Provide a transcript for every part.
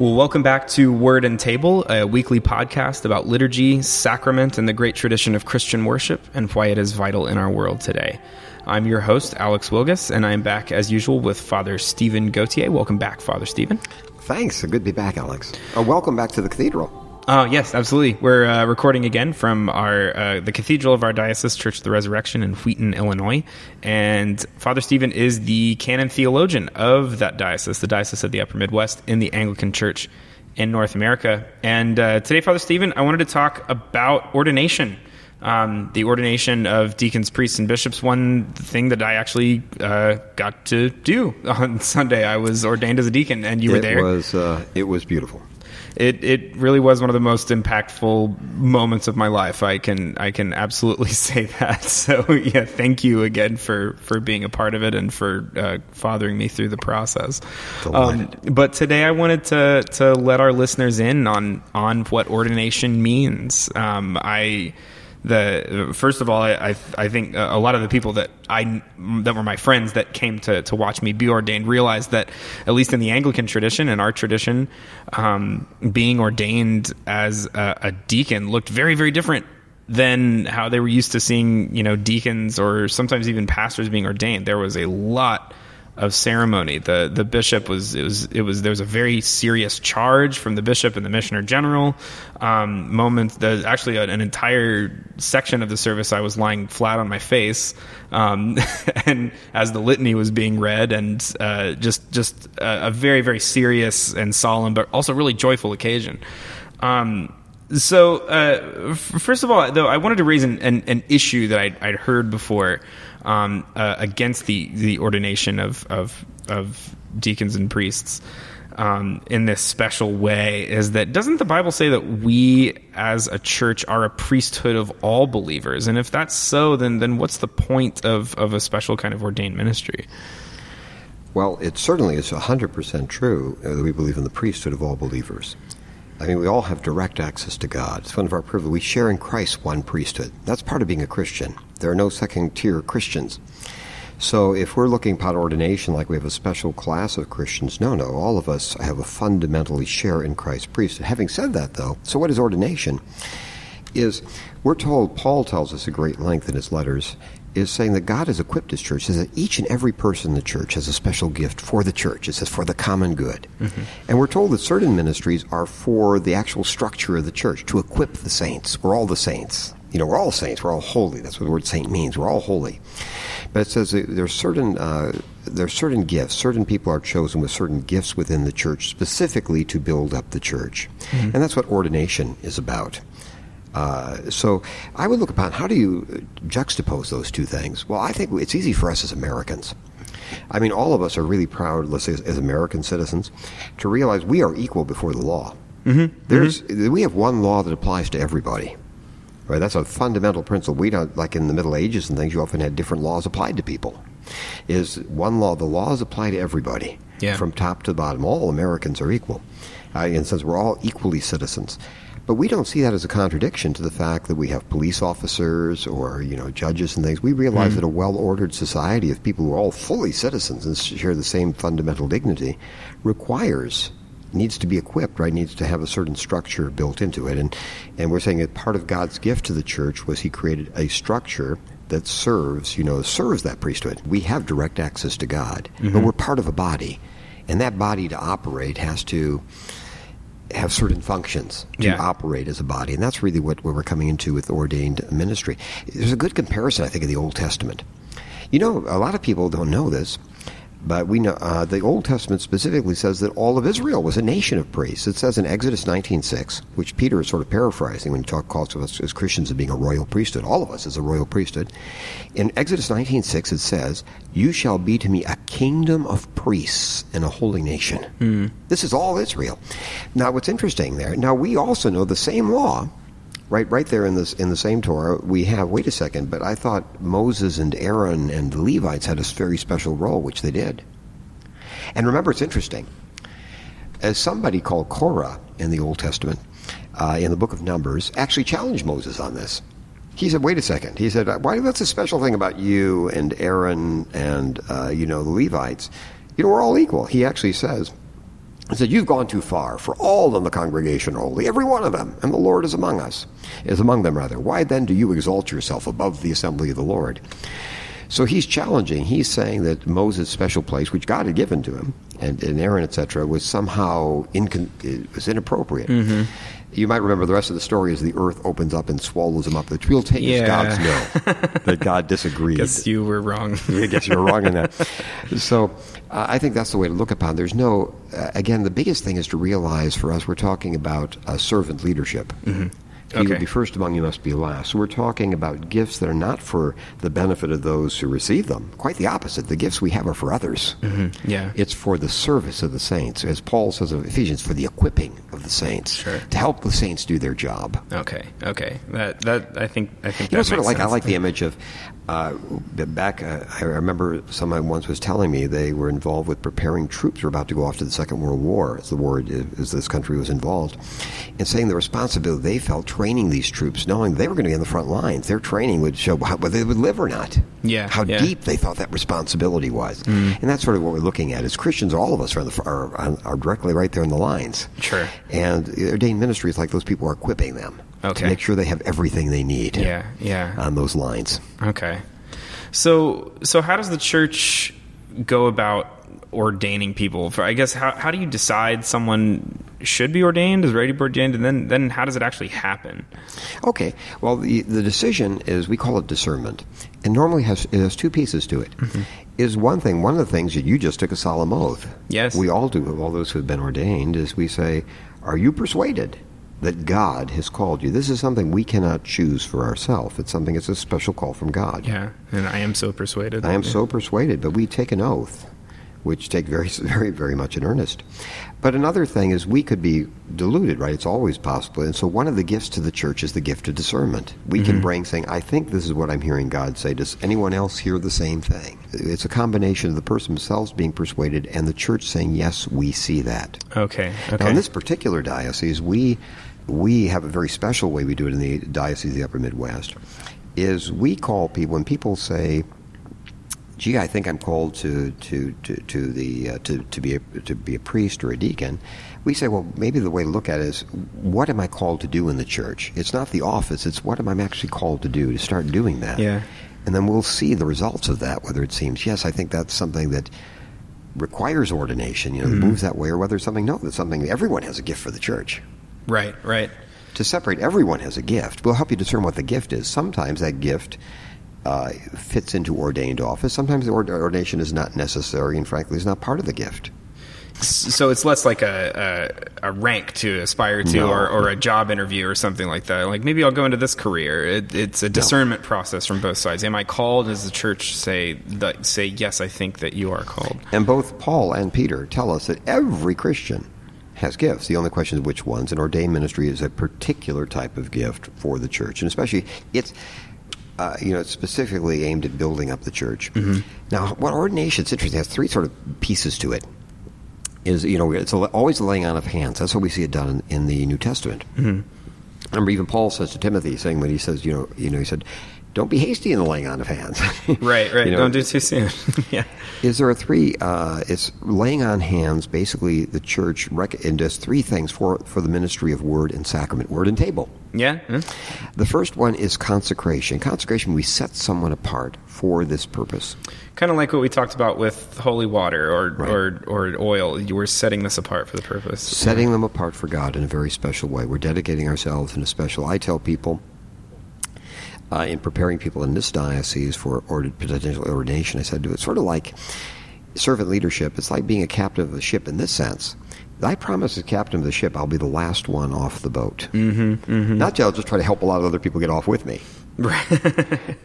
Well, welcome back to Word and Table, a weekly podcast about liturgy, sacrament, and the great tradition of Christian worship and why it is vital in our world today. I'm your host, Alex Wilgus, and I'm back as usual with Father Stephen Gautier. Welcome back, Father Stephen. Thanks. Good to be back, Alex. Uh, welcome back to the cathedral. Oh yes, absolutely. We're uh, recording again from our uh, the cathedral of our diocese, Church of the Resurrection in Wheaton, Illinois, and Father Stephen is the canon theologian of that diocese, the Diocese of the Upper Midwest in the Anglican Church in North America. And uh, today, Father Stephen, I wanted to talk about ordination. Um, the ordination of deacons, priests, and bishops. One thing that I actually uh, got to do on Sunday, I was ordained as a deacon, and you were it there. Was, uh, it was beautiful it it really was one of the most impactful moments of my life. I can I can absolutely say that. So yeah, thank you again for for being a part of it and for uh, fathering me through the process. Um, but today I wanted to to let our listeners in on on what ordination means. Um, I the first of all, I I think a lot of the people that I that were my friends that came to to watch me be ordained realized that at least in the Anglican tradition and our tradition, um, being ordained as a, a deacon looked very very different than how they were used to seeing you know deacons or sometimes even pastors being ordained. There was a lot of ceremony. The the bishop was it was it was there was a very serious charge from the bishop and the missioner general. Um, moment there's actually an entire section of the service I was lying flat on my face, um, and as the litany was being read, and uh, just just a, a, very very serious and solemn, but also really joyful occasion. Um, so uh, f- first of all, though, I wanted to raise an, an, an issue that I'd, I'd heard before um, uh, against the the ordination of of, of deacons and priests. Um, in this special way is that doesn't the Bible say that we as a church are a priesthood of all believers? And if that's so, then then what's the point of, of a special kind of ordained ministry? Well, it certainly is 100% true that we believe in the priesthood of all believers. I mean, we all have direct access to God. It's one of our privileges. We share in Christ one priesthood. That's part of being a Christian. There are no second tier Christians. So if we're looking about ordination like we have a special class of Christians, no, no, all of us have a fundamentally share in Christ's priesthood. Having said that, though, so what is ordination? Is we're told, Paul tells us at great length in his letters, is saying that God has equipped his church, says that each and every person in the church has a special gift for the church. It says for the common good. Mm-hmm. And we're told that certain ministries are for the actual structure of the church, to equip the saints. We're all the saints. You know, we're all saints. We're all holy. That's what the word saint means. We're all holy. But it says that there's certain uh, there are certain gifts. Certain people are chosen with certain gifts within the church, specifically to build up the church, mm-hmm. and that's what ordination is about. Uh, so I would look upon how do you juxtapose those two things? Well, I think it's easy for us as Americans. I mean, all of us are really proud, let's say, as, American citizens, to realize we are equal before the law. Mm-hmm. There's, mm-hmm. we have one law that applies to everybody. Right? That's a fundamental principle. We don't, like in the Middle Ages and things, you often had different laws applied to people. Is one law, the laws apply to everybody, yeah. from top to bottom. All Americans are equal. Uh, and since we're all equally citizens. But we don't see that as a contradiction to the fact that we have police officers or you know judges and things. We realize mm. that a well-ordered society of people who are all fully citizens and share the same fundamental dignity requires needs to be equipped, right? Needs to have a certain structure built into it. And and we're saying that part of God's gift to the church was He created a structure that serves, you know, serves that priesthood. We have direct access to God, mm-hmm. but we're part of a body, and that body to operate has to have certain functions to yeah. operate as a body, and that's really what, what we're coming into with ordained ministry. There's a good comparison, I think, of the Old Testament. You know, a lot of people don't know this, but we know uh, the Old Testament specifically says that all of Israel was a nation of priests. It says in Exodus 19:6, which Peter is sort of paraphrasing when he talks calls us as Christians of being a royal priesthood. All of us as a royal priesthood. In Exodus 19:6, it says, "You shall be to me a kingdom of priests and a holy nation." Mm. This is all Israel. Now, what's interesting there? Now we also know the same law right right there in this in the same Torah we have wait a second but I thought Moses and Aaron and the Levites had a very special role which they did. And remember it's interesting. As somebody called Korah in the Old Testament uh, in the book of Numbers actually challenged Moses on this. He said wait a second. He said why that's a special thing about you and Aaron and uh, you know the Levites. You know we're all equal. He actually says He said, You've gone too far, for all in the congregation are holy, every one of them, and the Lord is among us, is among them rather. Why then do you exalt yourself above the assembly of the Lord? So he's challenging. He's saying that Moses' special place, which God had given to him, and, and Aaron, etc., was somehow incon- it was inappropriate. Mm-hmm. You might remember the rest of the story is the earth opens up and swallows him up, which we'll take Yeah. as God's no, that God disagreed. Guess you were wrong. I guess you were wrong in that. So uh, I think that's the way to look upon. There's no. Uh, again, the biggest thing is to realize for us, we're talking about uh, servant leadership. He Okay. will be first among you must be last. So we're talking about gifts that are not for the benefit of those who receive them. Quite the opposite. The gifts we have are for others. Mm-hmm. Yeah. It's for the service of the saints, as Paul says of Ephesians, for the equipping of the saints, Sure. to help the saints do their job. Okay. Okay. That that I think I think You know, sort of like I like the image of uh, back. Uh, I remember someone once was telling me they were involved with preparing troops who were about to go off to the Second World War, as the war as this country was involved, and saying the responsibility they felt training these troops, knowing they were going to be in the front lines. Their training would show how, whether they would live or not. Yeah, how yeah. deep they thought that responsibility was, Mm. and that's sort of what we're looking at. As Christians, all of us are, the, are, are directly right there in the lines. Sure. And ordained ministry is like those people are equipping them Okay. to make sure they have everything they need Yeah. Yeah. on those lines. Okay. So so how does the church go about ordaining people? For I guess how how do you decide someone should be ordained, is ready to be ordained, and then then how does it actually happen? Okay. Well, the, the decision is we call it discernment, and normally has it has two pieces to it. Mm-hmm. Is one thing one of the things that you just took a solemn oath. Yes. We all do. Of all those who have been ordained, is we say, "Are you persuaded?" That God has called you. This is something we cannot choose for ourselves. It's something. It's a special call from God. Yeah, and I am so persuaded. I am so persuaded, but we take an oath, which take very, very, very much in earnest. But another thing is we could be deluded, right? It's always possible. And so one of the gifts to the church is the gift of discernment. We can mm-hmm. bring saying, I think this is what I'm hearing God say. Does anyone else hear the same thing? It's a combination of the person themselves being persuaded and the church saying, yes, we see that. Okay. Okay. Now, in this particular diocese, we we have a very special way we do it in the diocese of the Upper Midwest. Is we call people when people say, "Gee, I think I'm called to to to, to the uh, to to be a, to be a priest or a deacon," we say, "Well, maybe the way to look at it is, what am I called to do in the church? It's not the office; it's what am I actually called to do to start doing that." Yeah. and then we'll see the results of that. Whether it seems, yes, I think that's something that requires ordination, you know, moves that way, or whether it's something no, that's something everyone has a gift for the church. Right. Right. To separate, everyone has a gift. We'll help you discern what the gift is. Sometimes that gift uh, fits into ordained office. Sometimes the ordination is not necessary, and frankly, is not part of the gift. So it's less like a, a, a rank to aspire to, No. or, or a job interview or something like that. Like maybe I'll go into this career. It, it's a discernment process from both sides. Am I called? Does the church say that, say yes? I think that you are called. And both Paul and Peter tell us that every Christian has gifts. The only question is which ones. And ordained ministry is a particular type of gift for the church, and especially it's. Uh, you know, it's specifically aimed at building up the church. Now, what ordination? It's interesting. It has three sort of pieces to it. Is you know, it's a, always the laying on of hands. That's how we see it done in, in the New Testament. I remember, even Paul says to Timothy, saying when he says, you know, you know, he said, "Don't be hasty in the laying on of hands." Right. Right. You know, Don't do it too soon. yeah. is there a three? Uh, it's laying on hands. Basically, the church rec- and does three things for for the ministry of word and sacrament, word and table. Yeah. yeah. The first one is consecration. Consecration, we set someone apart for this purpose. Kind of like what we talked about with holy water or, Right. or, or oil. You were setting this apart for the purpose. Setting them apart for God in a very special way. We're dedicating ourselves in a special. I tell people. Uh, in preparing people in this diocese for ord- potential ordination, I said to it, sort of like servant leadership. It's like being a captain of the ship in this sense. I promise, as captain of the ship, I'll be the last one off the boat. Mm-hmm, mm-hmm. Not that I'll just try to help a lot of other people get off with me.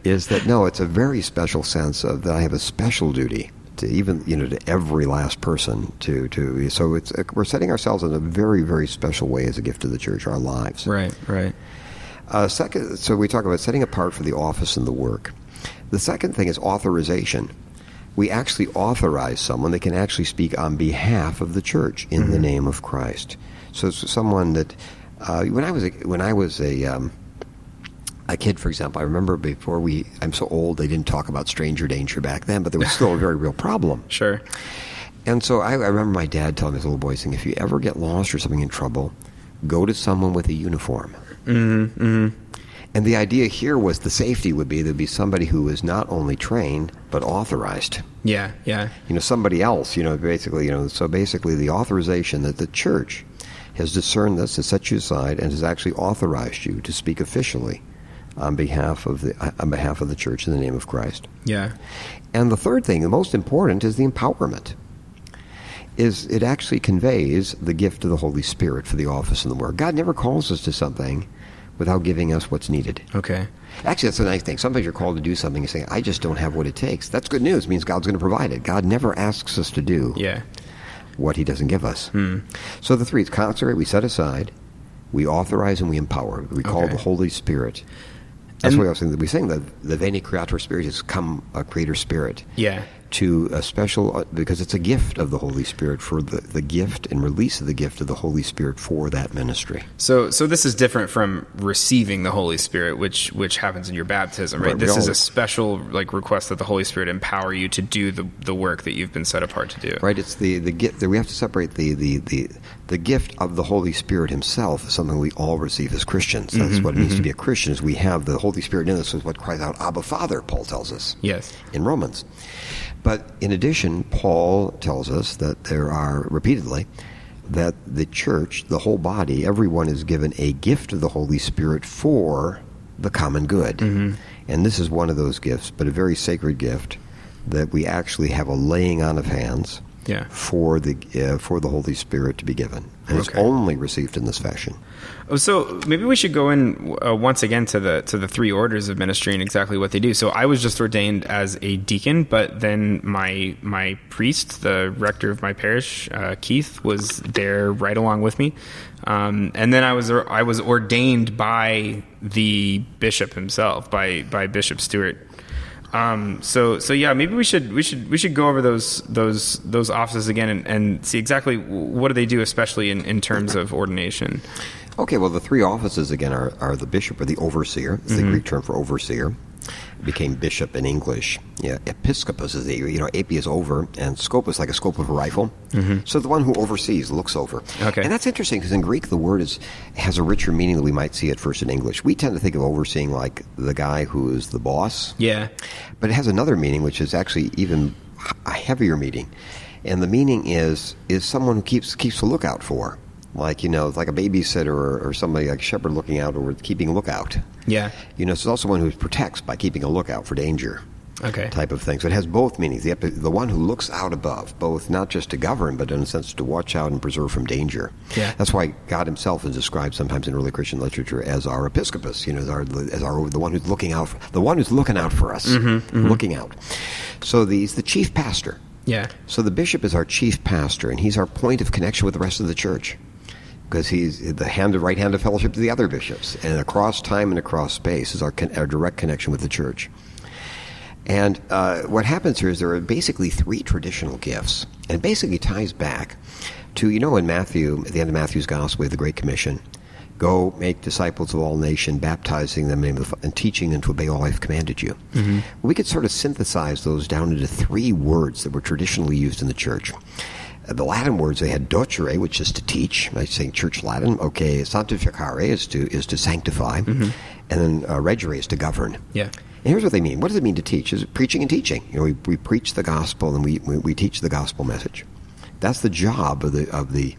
is that no? It's a very special sense of that I have a special duty to even you know to every last person to to. So it's we're setting ourselves in a very very special way as a gift to the church, our lives. Right. Right. Uh, second, so we talk about setting apart for the office and the work. The second thing is authorization. We actually authorize someone that can actually speak on behalf of the church in the name of Christ. So it's someone that uh, when I was a, when I was a um, a kid, for example, I remember before we. I'm so old, they didn't talk about stranger danger back then, but there was still a very real problem. Sure. And so I, I remember my dad telling a little boy saying, if you ever get lost or something in trouble, go to someone with a uniform. Mm-hmm, mm-hmm. And the idea here was the safety would be there'd be somebody who is not only trained but authorized. Yeah, yeah. You know, somebody else. You know, basically, you know, so basically the authorization that the church has discerned this, has set you aside, and has actually authorized you to speak officially on behalf of the on behalf of the church in the name of Christ. Yeah. And the third thing, the most important, is the empowerment. Is it actually conveys the gift of the Holy Spirit for the office and the work. God never calls us to something without giving us what's needed. Okay. Actually, that's a nice thing. Sometimes you're called to do something and say, I just don't have what it takes. That's good news. It means God's going to provide it. God never asks us to do Yeah. what he doesn't give us. Hmm. So the three, it's consecrate, we set aside, we authorize, and we empower. We call Okay. the Holy Spirit. That's And- what I was saying. We saying that the Veni Creator Spiritus come a creator spirit Yeah. To a special, uh, because it's a gift of the Holy Spirit for the, the gift and release of the gift of the Holy Spirit for that ministry. So, so this is different from receiving the Holy Spirit, which which happens in your baptism, right? Right, This is a special like request that the Holy Spirit empower you to do the the work that you've been set apart to do. Right? It's the, the gift, that we have to separate the, the, the, the gift of the Holy Spirit himself is something we all receive as Christians. That's what it means to be a Christian is we have the Holy Spirit in us is what cries out, Abba Father, Paul tells us. Yes. in Romans. But in addition, Paul tells us that there are repeatedly that the church, the whole body, everyone is given a gift of the Holy Spirit for the common good. Mm-hmm. And this is one of those gifts, but a very sacred gift that we actually have a laying on of hands Yeah. for the uh, for the Holy Spirit to be given. And it's only received in this fashion. Oh, So maybe we should go in uh, once again to the to the three orders of ministry and exactly what they do. So I was just ordained as a deacon, but then my my priest, the rector of my parish, uh, Keith, was there right along with me, um, and then I was I was ordained by the bishop himself, by by Bishop Stewart. Um, so so yeah, maybe we should we should we should go over those those those offices again and, and see exactly what do they do, especially in, in terms of ordination. Okay, well, the three offices again are, are the bishop or the overseer. It's the Greek term for overseer. Became bishop in English. Yeah, episcopus is the you know epi is over, and scopus like a scope of a rifle. Mm-hmm. So the one who oversees, looks over. Okay. and that's interesting because in Greek the word is has a richer meaning than we might see at first in English. We tend to think of overseeing like the guy who is the boss. Yeah. But it has another meaning, which is actually even a heavier meaning, and the meaning is is someone who keeps keeps a lookout for, like you know, like a babysitter or, or somebody like shepherd looking out or keeping lookout. Yeah. You know, it's also one who protects by keeping a lookout for danger. Okay. Type of thing. So it has both meanings. The, the one who looks out above, both not just to govern, but in a sense to watch out and preserve from danger. Yeah. That's why God Himself is described sometimes in early Christian literature as our episcopus. You know, as our, as our the one who's looking out, for, the one who's looking out for us, Mm-hmm, looking out. So the, he's the chief pastor. Yeah. So the bishop is our chief pastor, and he's our point of connection with the rest of the church. Because he's the hand, right hand of fellowship to the other bishops, and across time and across space is our, con- our direct connection with the church. And uh, what happens here is there are basically three traditional gifts, and basically ties back to you know in Matthew at the end of Matthew's gospel, we have the Great Commission: go make disciples of all nations, baptizing them in the of and teaching them to obey all I've commanded you. We could sort of synthesize those down into three words that were traditionally used in the church. Uh, The Latin words they had docere, which is to teach. I say church Latin. Okay, sanctificare is to is to sanctify, and then uh, regere is to govern. Yeah. And here's what they mean. What does it mean to teach? Is preaching and teaching. You know, we, we preach the gospel and we, we, we teach the gospel message. That's the job of the of the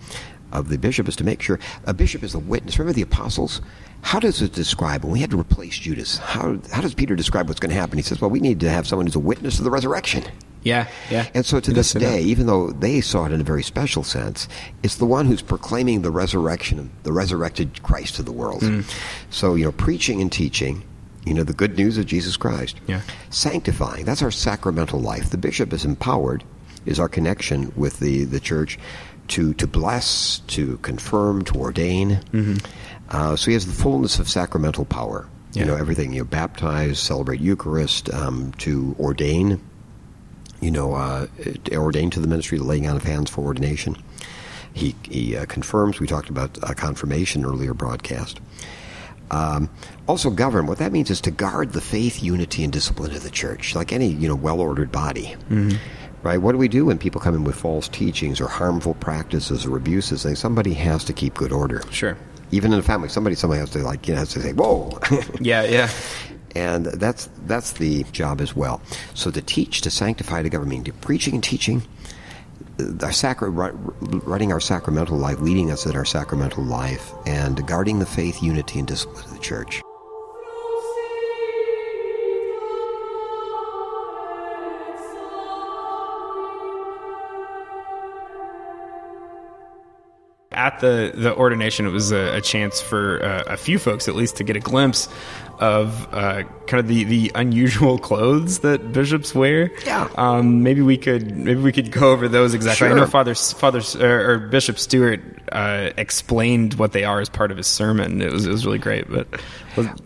of the bishop is to make sure a bishop is a witness. Remember the apostles? How does it describe when we had to replace Judas? How how does Peter describe what's going to happen? He says, "Well, we need to have someone who's a witness of the resurrection." Yeah. Yeah. And so to this does say that. day, even though they saw it in a very special sense, it's the one who's proclaiming the resurrection of the resurrected Christ to the world. Hmm. So, you know, preaching and teaching, you know, the good news of Jesus Christ. Yeah. Sanctifying, that's our sacramental life. The bishop is empowered, is our connection with the, the church to, to bless, to confirm, to ordain. Uh, so he has the fullness of sacramental power. Yeah. You know, everything, you know, baptize, celebrate Eucharist, um, to ordain, you know, uh, ordained to the ministry, the laying on of hands for ordination. He, he uh, confirms. We talked about uh, confirmation earlier broadcast. Um, also, govern. What that means is to guard the faith, unity, and discipline of the church, like any you know well-ordered body. Right? What do we do when people come in with false teachings or harmful practices or abuses? And somebody has to keep good order. Sure. Even in a family, somebody somebody has to like you know, has to say, "Whoa." Yeah, yeah. and that's that's the job as well. So to teach, to sanctify, to govern, meaning to preaching and teaching, uh, our sacra- ru- running our sacramental life, leading us in our sacramental life, and guarding the faith, unity, and discipline of the church. at the the ordination, it was a, a chance for uh, a few folks, at least, to get a glimpse of uh, kind of the, the unusual clothes that bishops wear. Yeah. Um, maybe we could maybe we could go over those exactly. I know Father Father or, or Bishop Stewart uh, explained what they are as part of his sermon. It was it was really great, but.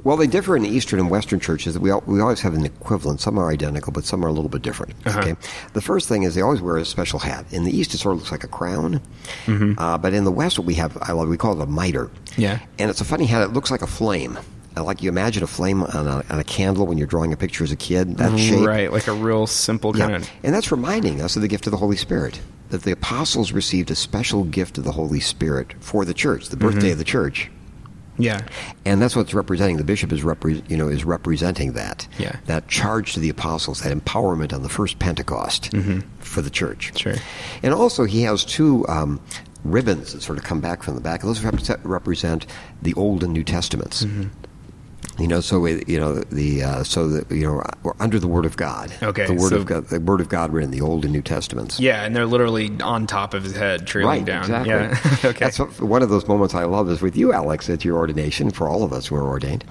Well, they differ in the Eastern and Western churches. We, al- we always have an equivalent. Some are identical, but some are a little bit different. Okay. The first thing is they always wear a special hat. In the East, it sort of looks like a crown, uh, but in the West, what we have, I love, we call it a mitre. Yeah. And it's a funny hat. It looks like a flame. Uh, Like you imagine a flame on a, on a candle when you're drawing a picture as a kid. That shape. Right, like a real simple Yeah. kind of. And that's reminding us of the gift of the Holy Spirit. That the apostles received a special gift of the Holy Spirit for the church, the birthday of the church. Yeah. And that's what's representing. The bishop is repre- you know is representing that. Yeah. That charge to the apostles, that empowerment on the first Pentecost for the church. Mm-hmm. Sure. And also, he has two um, ribbons that sort of come back from the back. Those represent, represent the Old and New Testaments. Mm-hmm. You know, so we- you know the uh, so that you know we're under the Word of God. Okay, the Word so- of God, the Word of God written in the Old and New Testaments. Yeah, and they're literally on top of his head, trailing Right, down. exactly. Yeah. okay. That's what, one of those moments I love is with you, Alex, at your ordination, for all of us who are ordained,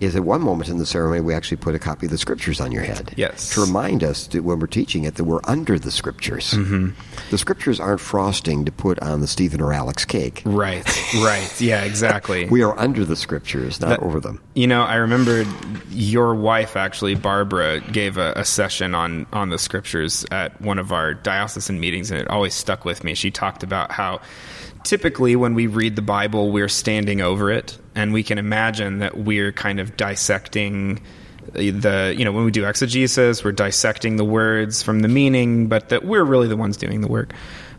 is at one moment in the ceremony we actually put a copy of the scriptures on your head. Yes. To remind us that when we're teaching it that we're under the scriptures. Mm-hmm. The scriptures aren't frosting to put on the Stephen or Alex cake. Right, right. Yeah, exactly. We are under the scriptures, not That- over them. You know, I remembered your wife actually, Barbara, gave a, a session on on the scriptures at one of our diocesan meetings, and it always stuck with me. She talked about how typically when we read the Bible, we're standing over it, and we can imagine that we're kind of dissecting the you know when we do exegesis we're dissecting the words from the meaning but that we're really the ones doing the work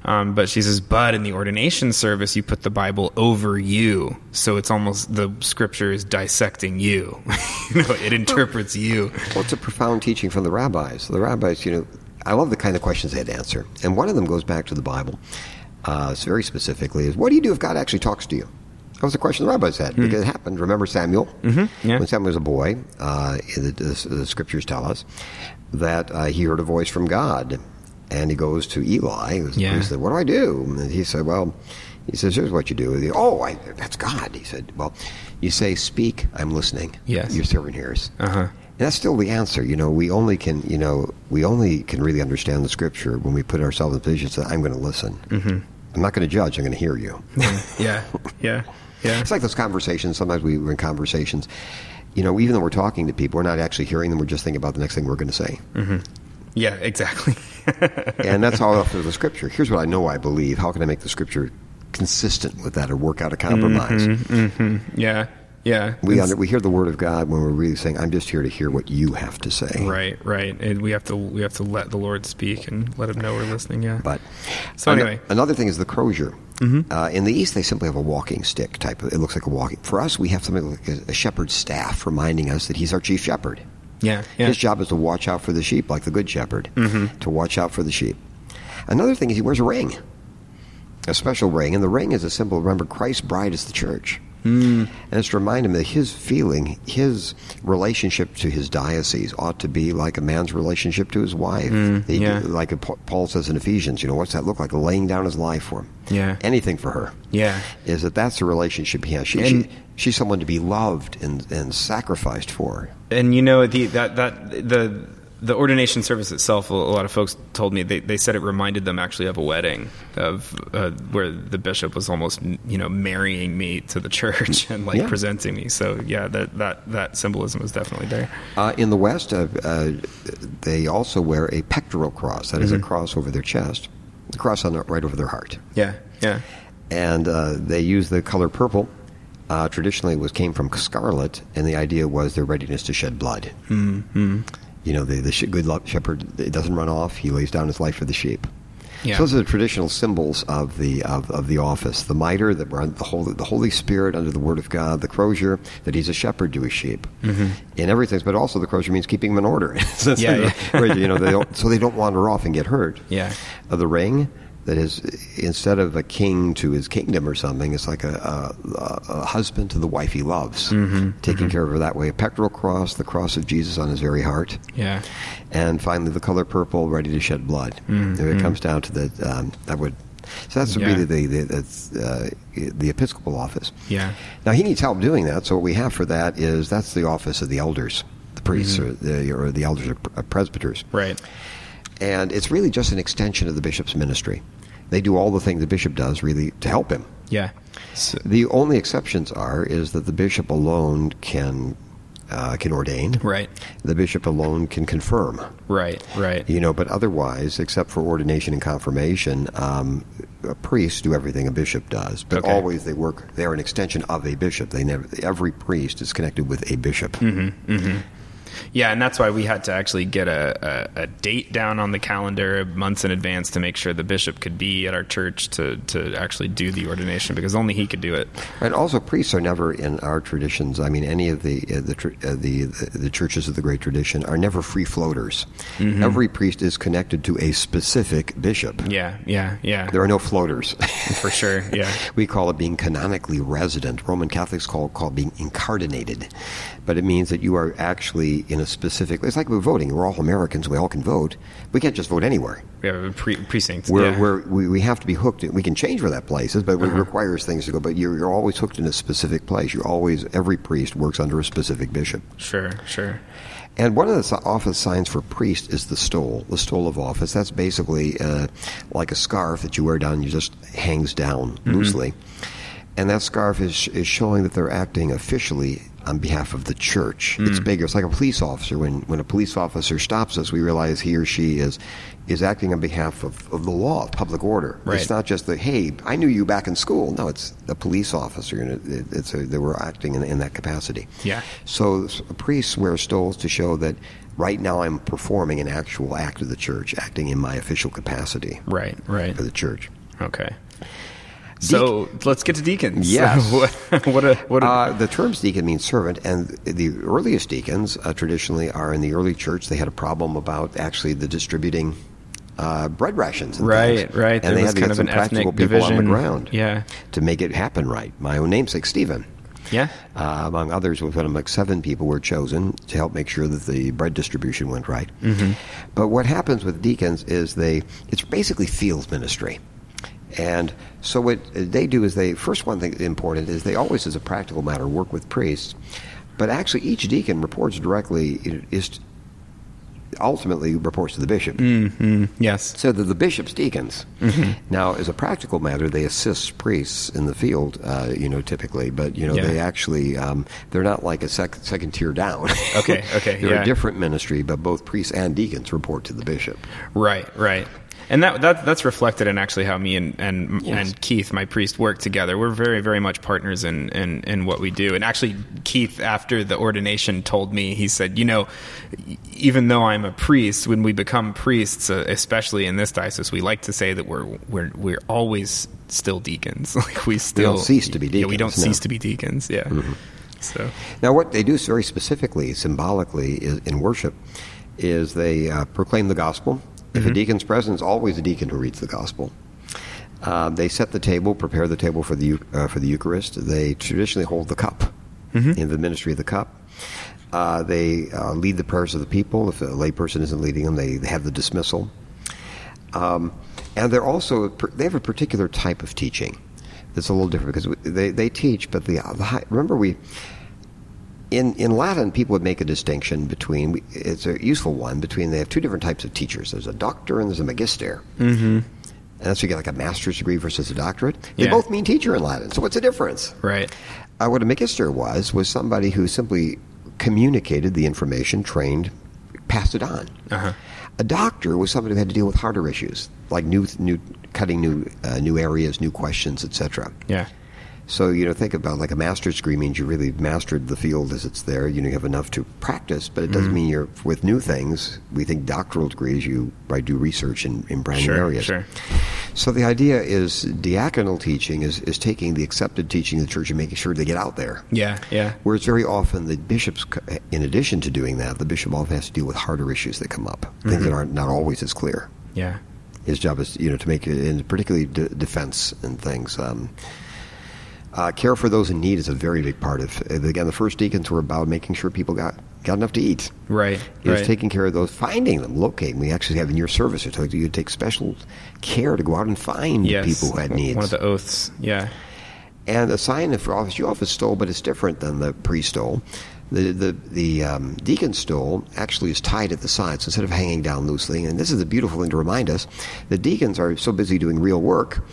um, but she says but in the ordination service you put the bible over you so it's almost the scripture is dissecting you you know it interprets you Well, it's a profound teaching from the rabbis. The rabbis, you know, I love the kind of questions they'd answer. And one of them goes back to the Bible, uh, very specifically, is what do you do if God actually talks to you? That was the question the rabbis had. Because it happened. Remember Samuel? Mm-hmm. yeah. When Samuel was a boy, uh, the, the, the scriptures tell us that uh, he heard a voice from God. And he goes to Eli, who's the Yeah. priest, said, What do I do? And he said, Well, he says, Here's what you do. He, oh, I, that's God. He said, Well, you say, Speak, I'm listening. Yes. Your servant hears. uh-huh And that's still the answer. You know, we only can, you know, we only can really understand the scripture when we put ourselves in a position to say, I'm going to listen. Mm-hmm. I'm not going to judge. I'm going to hear you. yeah yeah yeah It's like those conversations. Sometimes we, we're in conversations. You know, even though we're talking to people, we're not actually hearing them. We're just thinking about the next thing we're going to say. Yeah exactly and that's all after the scripture. Here's what I know I believe. How can I make the scripture consistent with that or work out a compromise? Mm-hmm, mm-hmm. yeah yeah We, under, we hear the word of God when we're really saying, I'm just here to hear what you have to say. right right and we have to we have to let the lord speak and let him know we're listening yeah But So anyway. another thing is the crozier. Mm-hmm. Uh, in the East, they simply have a walking stick type. Of, it looks like a walking. For us, we have something like a, a shepherd's staff, reminding us that he's our chief shepherd. Yeah yeah His job is to watch out for the sheep, like the good shepherd, to watch out for the sheep. Another thing is he wears a ring, a special ring, and the ring is a symbol. Remember, Christ's bride is the church. Mm. And it's to remind him that his feeling, his relationship to his diocese ought to be like a man's relationship to his wife. He- yeah. Like Paul says in Ephesians, you know, what's that look like? Laying down his life for him. Yeah. Anything for her. Yeah. Is that that's the relationship he has. She, And- she, she's someone to be loved and, and sacrificed for. and you know the that that the the ordination service itself a lot of folks told me they, they said it reminded them actually of a wedding of uh, where the bishop was almost you know marrying me to the church and like Yeah. presenting me so yeah that that that symbolism is definitely there Uh, in the West, uh, uh, they also wear a pectoral cross. That is Mm-hmm. a cross over their chest, a cross on the, right over their heart, yeah yeah and uh, they use the color purple. Uh, traditionally, it was came from scarlet, and the idea was their readiness to shed blood. Mm-hmm. You know, the, the sh- good shepherd it doesn't run off. He lays down his life for the sheep. Yeah. So those are the traditional symbols of the of, of the office. The mitre, that we're the Holy, the Holy Spirit under the Word of God. The crozier, that he's a shepherd to his sheep. Mm-hmm. In everything, but also the crozier means keeping them in order. So Yeah, yeah. you know, they don't, so they don't wander off and get hurt. Yeah. Uh, the ring, that is, instead of a king to his kingdom or something, it's like a, a, a husband to the wife he loves, Mm-hmm. taking care of her that way. A pectoral cross, the cross of Jesus on his very heart. Yeah. And finally, the color purple, ready to shed blood. If it comes down to the, um, that would. So that's Mm-hmm. Yeah. really the the, that's, uh, the Episcopal office. Yeah. Now he needs help doing that. So what we have for that is that's the office of the elders, the priests, or the or the elders or uh, presbyters, Right. And it's really just an extension of the bishop's ministry. They do all the things the bishop does, really, to help him. Yeah. So, The only exceptions are is that the bishop alone can uh, can ordain. right. The bishop alone can confirm. Right. Right. You know, but otherwise, except for ordination and confirmation, um, a priest do everything a bishop does. But Okay. always they work. They are an extension of a bishop. They never. Every priest is connected with a bishop. Mm-hmm. Yeah, and that's why we had to actually get a, a, a date down on the calendar months in advance to make sure the bishop could be at our church to, to actually do the ordination because only he could do it. And also, priests are never in our traditions. I mean, any of the uh, the, tr- uh, the the the churches of the great tradition are never free floaters. Mm-hmm. Every priest is connected to a specific bishop. Yeah, yeah, yeah. There are no floaters. for sure. Yeah. we call it being canonically resident. Roman Catholics call call it being incardinated, but it means that you are actually in a specific. It's like we're voting. We're all Americans. We all can vote. We can't just vote anywhere. We have a pre- precinct. We're, yeah. we're, we we have to be hooked. We can change where that place is, but it requires things to go. But you're, you're always hooked in a specific place. You're always every priest works under a specific bishop. Sure, sure. And one of the office signs for priest is the stole, the stole of office. That's basically uh, like a scarf that you wear down, and you just hangs down loosely. And that scarf is, is showing that they're acting officially on behalf of the church. It's hmm. bigger. It's like a police officer. When, when a police officer stops us, we realize he or she is is acting on behalf of, of the law, of public order. Right. It's not just the, hey, I knew you back in school. No, it's a police officer, and it, it's a, they were acting in, in that capacity. Yeah. So priests wear stoles to show that right now I'm performing an actual act of the church, acting in my official capacity Right, right. for the church. Okay. So let's get to deacons. Yes. what, what a what a, Uh, the terms deacon means servant, and the earliest deacons uh, traditionally are in the early church. They had a problem about actually the distributing uh, bread rations. And Right, things. right. And There they had to kind get of some an practical people on the ground Yeah. to make it happen right. My own namesake, Stephen. yeah. uh, among others, with them, like seven people were chosen to help make sure that the bread distribution went right. Mm-hmm. But what happens with deacons is they it's basically field ministry. And so what they do is they first one thing important is they always, as a practical matter, work with priests. But actually, each deacon reports directly is ultimately reports to the bishop. Mm, yes. So the bishop's deacons. Mm-hmm. Now, as a practical matter, they assist priests in the field, uh, you know, typically, but you know, Yeah. they actually um, they're not like a sec- second tier down. Okay, okay, they're yeah. a different ministry, but both priests and deacons report to the bishop. Right, right. And that, that that's reflected in actually how me and and, Yes. and Keith, my priest, work together. We're very very much partners in, in in what we do. And actually, Keith, after the ordination, told me he said, you know, even though I'm a priest, when we become priests, uh, especially in this diocese, we like to say that we're we're we're always still deacons. like we still cease to be Yeah, we don't no. Mm-hmm. cease to be deacons. Yeah. So Now, what they do very specifically, symbolically, is, in worship, is they uh, proclaim the gospel. If a deacon's present, it's always a deacon who reads the gospel. Uh, they set the table, prepare the table for the uh, for the Eucharist. They traditionally hold the cup in the ministry of the cup. Uh, they uh, lead the prayers of the people. If a layperson isn't leading them, they, they have the dismissal. Um, and they're also they have a particular type of teaching that's a little different because they, they teach, but the, the high, remember we in in Latin people would make a distinction between it's a useful one between they have two different types of teachers. There's a doctor and there's a magister. Mm-hmm. And that's you get like a master's degree versus a doctorate. They Yeah. both mean teacher in Latin. So what's the difference? right. Uh, what a magister was was somebody who simply communicated the information, trained, passed it on. Uh-huh. A doctor was somebody who had to deal with harder issues, like new, new cutting new, uh, new areas, new questions, etc. Yeah. So you know, think about like a master's degree means you really mastered the field as it's there. You know, you have enough to practice, but it doesn't Mm-hmm. mean you're with new things. We think doctoral degrees you do research in, in brand new areas. sure. So the idea is diaconal teaching is, is taking the accepted teaching of the church and making sure they get out there. Yeah, yeah. Whereas very often the bishops, in addition to doing that, the bishop often has to deal with harder issues that come up, things Mm-hmm. that aren't not always as clear. Yeah. His job is, you know, to make it, in particularly de- defense and things. Um, uh, care for those in need is a very big part of. Again, the first deacons were about making sure people got got enough to eat. Right. It was taking care of those, finding them, locating. We actually have in your service, it tells you you take special care to go out and find yes. people who had needs. One of the oaths. Yeah. And a sign of office, you office stole, but it's different than the priest stole. The the the um, deacon stole actually is tied at the sides instead of hanging down loosely. And this is a beautiful thing to remind us: the deacons are so busy doing real work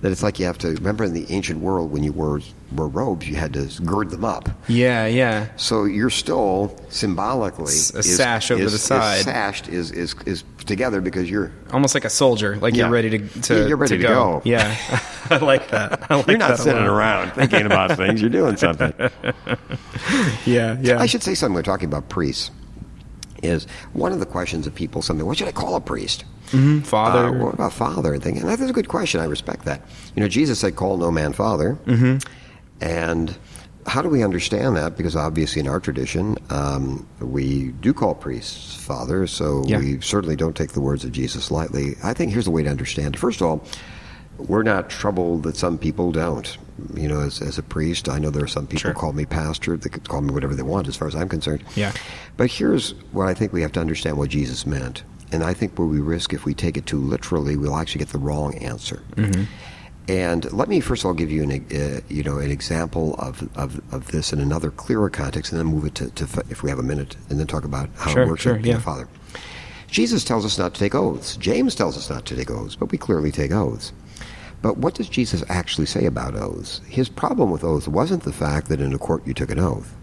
that it's like you have to remember in the ancient world when you wore wore robes, you had to gird them up. Yeah, yeah. So your stole symbolically S- a is, sash over is- the side. is sashed is, is is together because you're Almost like a soldier, like Yeah. you're ready to to, Yeah, you're ready to go. go. Yeah, I like that. I like you're not that sitting around thinking about things. You're doing something. Yeah, yeah. I should say something. We're talking about priests. Is one of the questions that people something? What should I call a priest? Father. Uh, what about father and thing? And that's a good question. I respect that. You know, Jesus said, "Call no man father." Mm-hmm. And how do we understand that? Because obviously, in our tradition, um, we do call priests father. So Yeah. we certainly don't take the words of Jesus lightly. I think here's the way to understand it. First of all, we're not troubled that some people don't. You know, as, as a priest, I know there are some people Sure. call me pastor. They could call me whatever they want, as far as I'm concerned. Yeah. But here's what I think we have to understand what Jesus meant. And I think where we risk, if we take it too literally, we'll actually get the wrong answer. And let me first of all give you an, uh, you know, an example of, of, of this in another clearer context, and then move it to, to if we have a minute, and then talk about how Sure, it works sure, yeah. a father. Jesus tells us not to take oaths. James tells us not to take oaths, but we clearly take oaths. But what does Jesus actually say about oaths? His problem with oaths wasn't the fact that in a court you took an oath.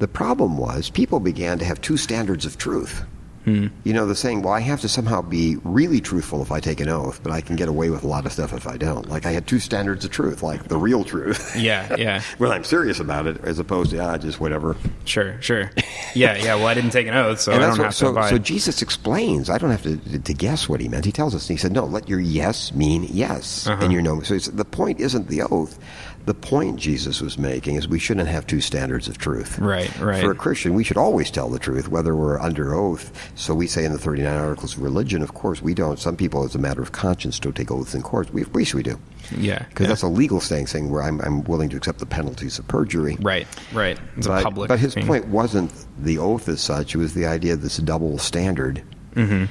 The problem was people began to have two standards of truth. Hmm. You know, the saying, well, I have to somehow be really truthful if I take an oath, but I can get away with a lot of stuff if I don't. Like I had two standards of truth, like the real truth. yeah, yeah. when I'm serious about it, as opposed to, ah, just whatever. Sure, sure. Yeah, yeah. Well, I didn't take an oath, so I don't what- have so, to abide. so Jesus explains. I don't have to, to guess what he meant. He tells us. And he said, "No, let your yes mean yes, Uh-huh. and your no." So the point isn't the oath. The point Jesus was making is we shouldn't have two standards of truth. Right, right. For a Christian, we should always tell the truth, whether we're under oath. So we say in the 39 Articles of Religion, of course, we don't. Some people, as a matter of conscience, don't take oaths in court. We, of course, we do. yeah, Because yeah. that's a legal thing, saying where I'm, I'm willing to accept the penalties of perjury. right, right. It's a But, public. but his thing. point wasn't the oath as such; it was the idea of this double standard. Mm-hmm.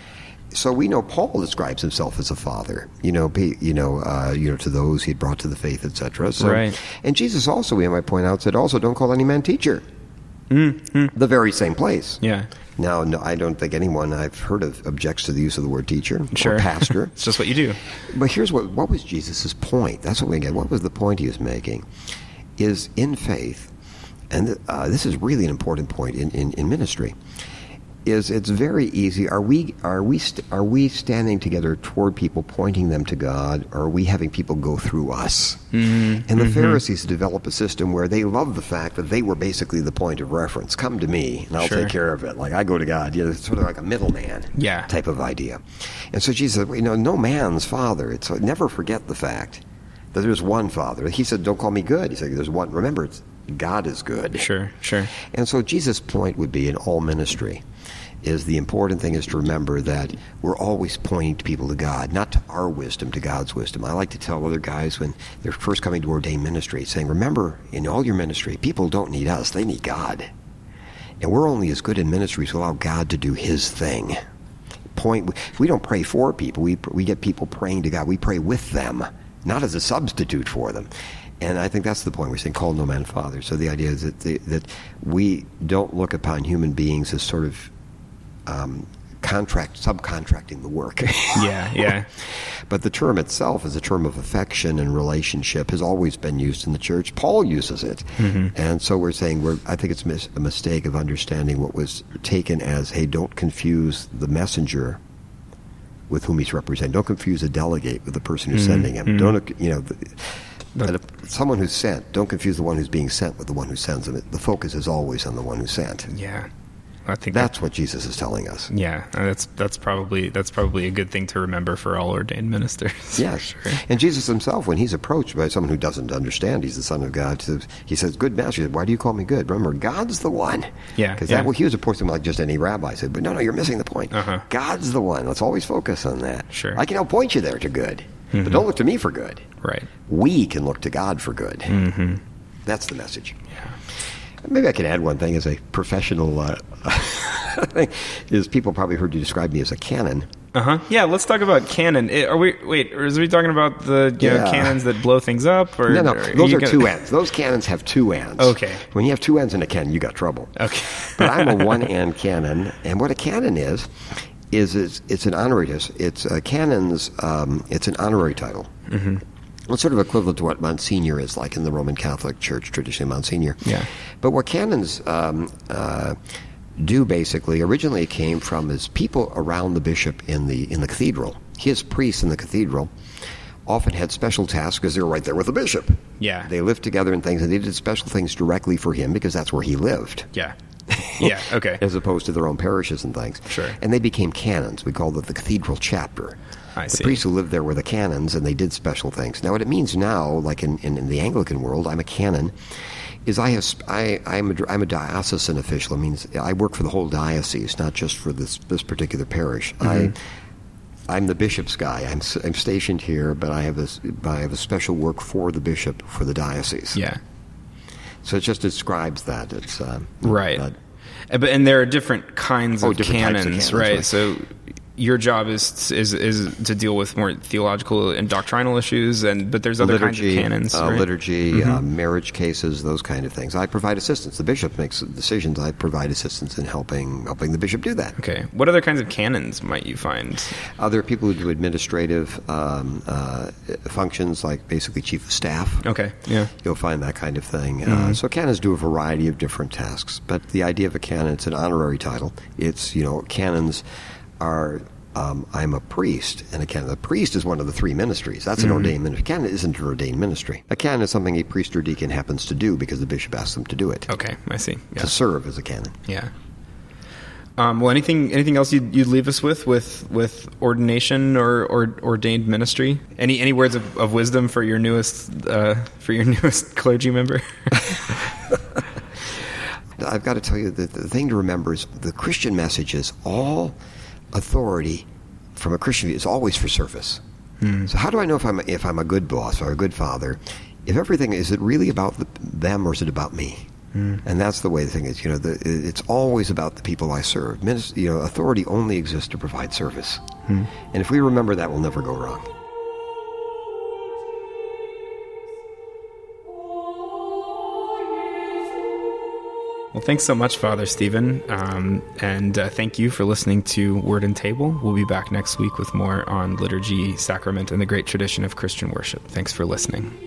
So we know Paul describes himself as a father. You know, be, you know, uh, you know, to those he had brought to the faith, etc. So, Right. And Jesus also, we might point out, said also, don't call any man teacher. The very same place. Mm-hmm. Yeah, Now, no, I don't think anyone I've heard of objects to the use of the word teacher sure. or pastor. it's just what you do. But here's what what was Jesus' point? That's what we get. What was the point he was making? Is in faith, and uh, this is really an important point in, in, in ministry. Is it's very easy. Are we are we st- are we standing together toward people, pointing them to God, or are we having people go through us? Mm-hmm. And the Pharisees develop a system where they love the fact that they were basically the point of reference. Come to me, and I'll Sure. take care of it. Like I go to God. Know, it's sort of like a middleman Yeah. type of idea. And so Jesus said, you know, no man's father. It's never forget the fact that there's one father. He said, don't call me good. He said, there's one. Remember, it's God is good. Sure, sure. And so Jesus' point would be in all ministry is the important thing is to remember that we're always pointing to people to God, not to our wisdom, to God's wisdom. I like to tell other guys when they're first coming to ordained ministry, saying, remember, in all your ministry, people don't need us, they need God. And we're only as good in ministry as we allow God to do his thing. Point we don't pray for people, we we get people praying to God. We pray with them, not as a substitute for them. And I think that's the point. We're saying, call no man father. So the idea is that, the, that we don't look upon human beings as sort of um, contract, subcontracting the work. Yeah, yeah. But the term itself as a term of affection and relationship has always been used in the church. Paul uses it. Mm-hmm. And so we're saying, we're, I think it's mis- a mistake of understanding what was taken as, hey, don't confuse the messenger with whom he's representing. Don't confuse a delegate with the person who's mm-hmm. sending him. Mm-hmm. Don't, you know, the, if someone who's sent, don't confuse the one who's being sent with the one who sends them. The focus is always on the one who sent. Yeah. I think That's what Jesus is telling us. Yeah, that's that's probably that's probably a good thing to remember for all ordained ministers. Yeah, sure. And Jesus himself, when he's approached by someone who doesn't understand, he's the Son of God. He says, "Good master." He said, Why do you call me good? Remember, God's the one. Yeah, because yeah. that well, he was approaching like just any rabbi said. But no, no, you're missing the point. Uh-huh. God's the one. Let's always focus on that. Sure. Mm-hmm. I can help point you there to good, but don't look to me for good. Right. We can look to God for good. Mm-hmm. That's the message. Maybe I could add one thing as a professional uh. I think is people probably heard you describe me as a canon. Uh huh. Yeah. Let's talk about canon. Eh, Are we wait? Or is we talking about the you know cannons that blow things up? Or No, no, or those are gonna- two ends. Those cannons have two ends. Okay. When you have two ends in a cannon, you got trouble. Okay. but I'm a one-end cannon, and what a canon is, is it's, it's an honorary. It's a canon's. Um, it's an honorary title. Mm-hmm. It's sort of equivalent to what Monsignor is like in the Roman Catholic Church, traditionally Monsignor. Yeah. But what canons um, uh, do basically originally it came from his people around the bishop in the in the cathedral. His priests in the cathedral often had special tasks because they were right there with the bishop. Yeah. They lived together and things, and they did special things directly for him because that's where he lived Yeah. Yeah. Okay. as opposed to their own parishes and things. Sure. And they became canons. We called it the cathedral chapter. I the see. priests who lived there were the canons, and they did special things. Now, what it means now, like in, in, in the Anglican world, I'm a canon, is I have I I'm a, I'm a diocesan official. It means I work for the whole diocese, not just for this this particular parish. Mm-hmm. I I'm the bishop's guy. I'm, I'm stationed here, but I have a, I have a special work for the bishop for the diocese. Yeah. So it just describes that. It's um, Right. uh, Uh, But and there are different kinds Oh, of different canons, canons, right? right. So your job is is is to deal with more theological and doctrinal issues, and but there's other kinds of liturgy, canons, uh, right? Mm-hmm. liturgy, uh, marriage cases, those kind of things. I provide assistance. The bishop makes decisions. I provide assistance in helping helping the bishop do that. Okay. What other kinds of canons might you find? Other people who do administrative um, uh, functions, like basically chief of staff. Okay. Yeah. You'll find that kind of thing. Mm-hmm. Uh, so canons do a variety of different tasks, but the idea of a canon, it's an honorary title. It's, you know, canons are, um, I'm a priest, and a canon, a priest is one of the three ministries. That's Mm-hmm. an ordained ministry. Canon isn't an ordained ministry. A canon is something a priest or deacon happens to do because the bishop asks them to do it, Okay. I see. Yeah. to serve as a canon. Yeah. Um, well, anything anything else you'd, you'd leave us with with with ordination or, or ordained ministry? Any any words of, of wisdom for your newest uh, for your newest clergy member? I've got to tell you that the thing to remember is the Christian message is all authority from a Christian view is always for service. Hmm. So how do I know if I'm if I'm a good boss or a good father? If everything is it really about the, them or is it about me? Hmm. And that's the way the thing is. You know, the, it's always about the people I serve. Minis- you know, authority only exists to provide service. Hmm. And if we remember that, we'll never go wrong. Well, thanks so much, Father Stephen, um, and uh, thank you for listening to Word and Table. We'll be back next week with more on liturgy, sacrament, and the great tradition of Christian worship. Thanks for listening.